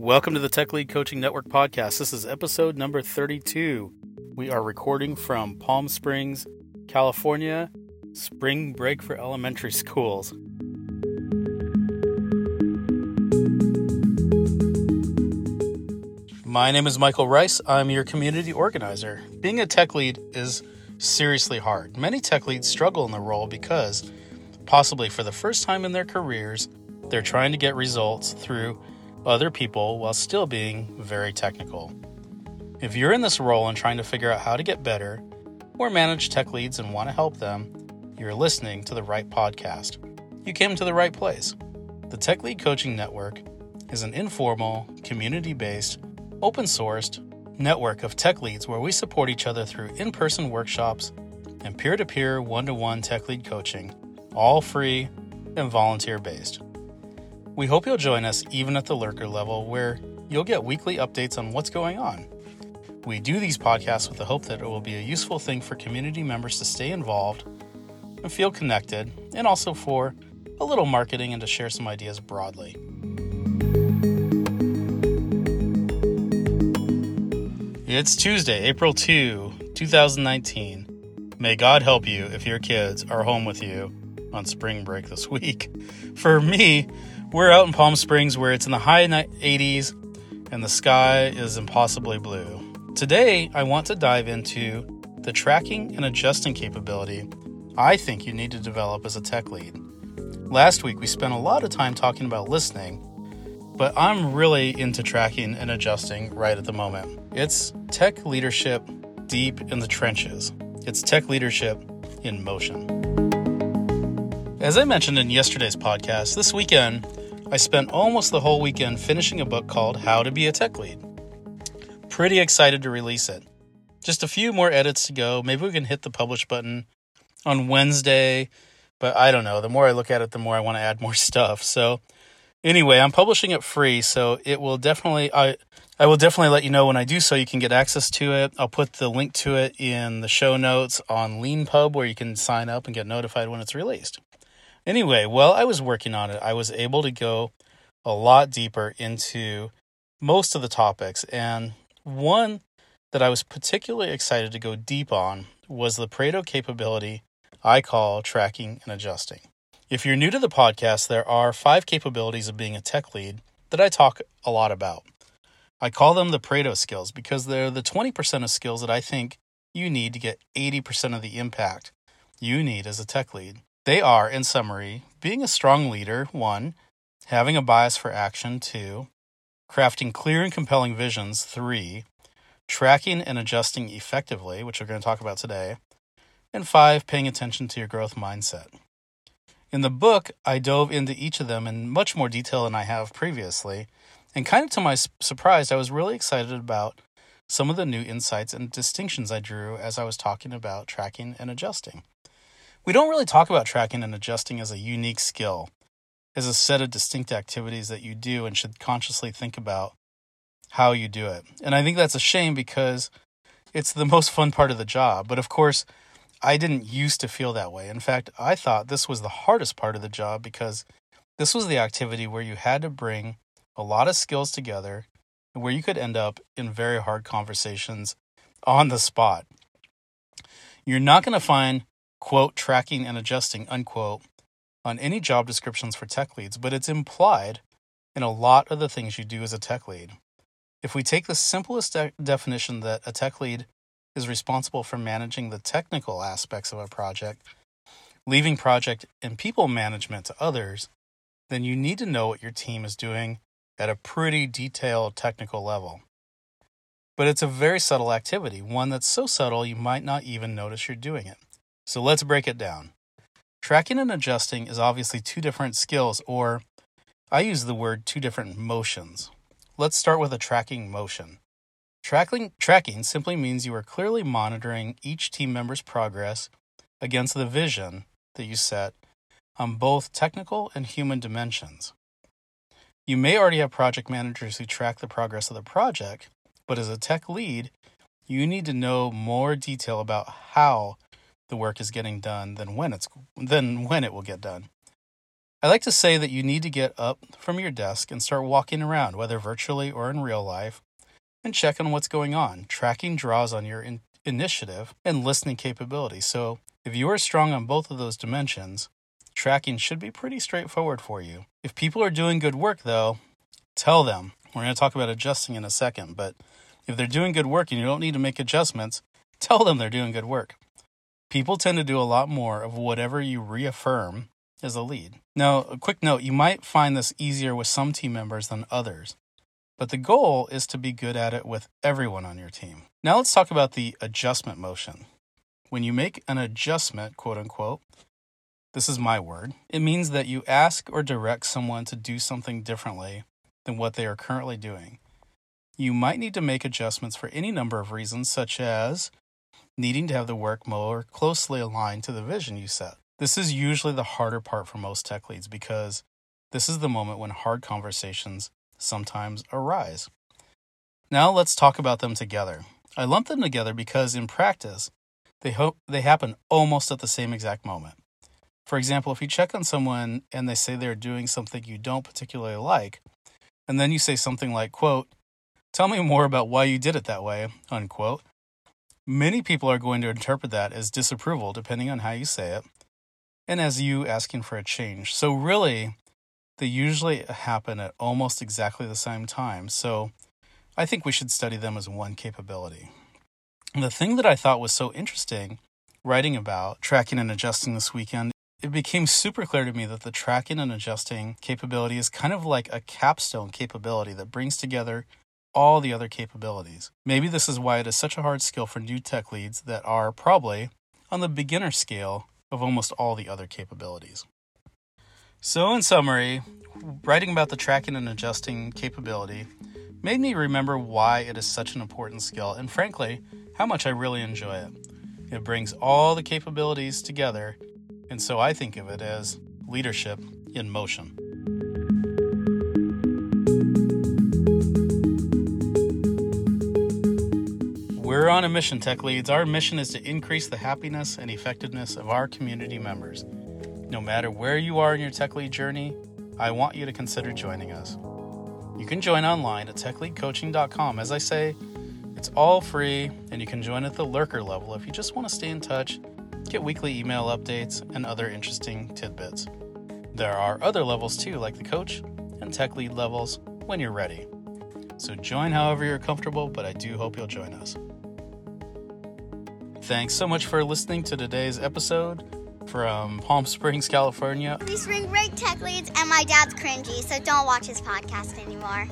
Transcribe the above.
Welcome to the Tech Lead Coaching Network podcast. This is episode number 32. We are recording from Palm Springs, California, spring break for elementary schools. My name is Michael Rice. I'm your community organizer. Being a tech lead is seriously hard. Many tech leads struggle in the role because, possibly for the first time in their careers, they're trying to get results through other people while still being very technical. If you're in this role and trying to figure out how to get better or manage tech leads and want to help them, you're listening to the right podcast. You came to the right place. The Tech Lead Coaching Network is an informal, community based, open sourced network of tech leads where we support each other through in person workshops and peer to peer, one to one tech lead coaching, all free and volunteer based. We hope you'll join us even at the lurker level where you'll get weekly updates on what's going on. We do these podcasts with the hope that it will be a useful thing for community members to stay involved and feel connected, and also for a little marketing and to share some ideas broadly. It's Tuesday, April 2, 2019. May God help you if your kids are home with you on spring break this week. For me, we're out in Palm Springs where it's in the high 80s and the sky is impossibly blue. Today, I want to dive into the tracking and adjusting capability I think you need to develop as a tech lead. Last week, we spent a lot of time talking about listening, but I'm really into tracking and adjusting right at the moment. It's tech leadership deep in the trenches, it's tech leadership in motion. As I mentioned in yesterday's podcast, this weekend I spent almost the whole weekend finishing a book called How to Be a Tech Lead. Pretty excited to release it. Just a few more edits to go. Maybe we can hit the publish button on Wednesday, but I don't know. The more I look at it, the more I want to add more stuff. So, anyway, I'm publishing it free, so it will definitely I I will definitely let you know when I do so you can get access to it. I'll put the link to it in the show notes on Leanpub where you can sign up and get notified when it's released. Anyway, while I was working on it, I was able to go a lot deeper into most of the topics. And one that I was particularly excited to go deep on was the Pareto capability I call tracking and adjusting. If you're new to the podcast, there are five capabilities of being a tech lead that I talk a lot about. I call them the Pareto skills because they're the 20% of skills that I think you need to get 80% of the impact you need as a tech lead. They are, in summary, being a strong leader, one, having a bias for action, two, crafting clear and compelling visions, three, tracking and adjusting effectively, which we're going to talk about today, and five, paying attention to your growth mindset. In the book, I dove into each of them in much more detail than I have previously, and kind of to my surprise, I was really excited about some of the new insights and distinctions I drew as I was talking about tracking and adjusting. We don't really talk about tracking and adjusting as a unique skill, as a set of distinct activities that you do and should consciously think about how you do it. And I think that's a shame because it's the most fun part of the job. But of course, I didn't used to feel that way. In fact, I thought this was the hardest part of the job because this was the activity where you had to bring a lot of skills together and where you could end up in very hard conversations on the spot. You're not going to find quote, tracking and adjusting, unquote, on any job descriptions for tech leads, but it's implied in a lot of the things you do as a tech lead. If we take the simplest de- definition that a tech lead is responsible for managing the technical aspects of a project, leaving project and people management to others, then you need to know what your team is doing at a pretty detailed technical level. But it's a very subtle activity, one that's so subtle you might not even notice you're doing it. So let's break it down. Tracking and adjusting is obviously two different skills, or I use the word two different motions. Let's start with a tracking motion. Tracking, tracking simply means you are clearly monitoring each team member's progress against the vision that you set on both technical and human dimensions. You may already have project managers who track the progress of the project, but as a tech lead, you need to know more detail about how the work is getting done than when it's than when it will get done. I like to say that you need to get up from your desk and start walking around, whether virtually or in real life, and check on what's going on. Tracking draws on your in- initiative and listening capability. So, if you are strong on both of those dimensions, tracking should be pretty straightforward for you. If people are doing good work, though, tell them. We're going to talk about adjusting in a second, but if they're doing good work and you don't need to make adjustments, tell them they're doing good work. People tend to do a lot more of whatever you reaffirm as a lead. Now, a quick note you might find this easier with some team members than others, but the goal is to be good at it with everyone on your team. Now, let's talk about the adjustment motion. When you make an adjustment, quote unquote, this is my word, it means that you ask or direct someone to do something differently than what they are currently doing. You might need to make adjustments for any number of reasons, such as needing to have the work more closely aligned to the vision you set. This is usually the harder part for most tech leads because this is the moment when hard conversations sometimes arise. Now let's talk about them together. I lump them together because in practice, they hope they happen almost at the same exact moment. For example, if you check on someone and they say they're doing something you don't particularly like, and then you say something like, quote, tell me more about why you did it that way, unquote, many people are going to interpret that as disapproval depending on how you say it, and as you asking for a change. So, really, they usually happen at almost exactly the same time. So, I think we should study them as one capability. And the thing that I thought was so interesting writing about tracking and adjusting this weekend, it became super clear to me that the tracking and adjusting capability is kind of like a capstone capability that brings together all the other capabilities. Maybe this is why it is such a hard skill for new tech leads that are probably on the beginner scale of almost all the other capabilities. So, in summary, writing about the tracking and adjusting capability made me remember why it is such an important skill and, frankly, how much I really enjoy it. It brings all the capabilities together, and so I think of it as leadership in motion. A mission, Tech Leads. Our mission is to increase the happiness and effectiveness of our community members. No matter where you are in your Tech Lead journey, I want you to consider joining us. You can join online at techleadcoaching.com. As I say, it's all free, and you can join at the lurker level if you just want to stay in touch, get weekly email updates, and other interesting tidbits. There are other levels too, like the coach and tech lead levels, when you're ready. So join however you're comfortable, but I do hope you'll join us. Thanks so much for listening to today's episode from Palm Springs, California. We spring break tech leads, and my dad's cringy, so don't watch his podcast anymore.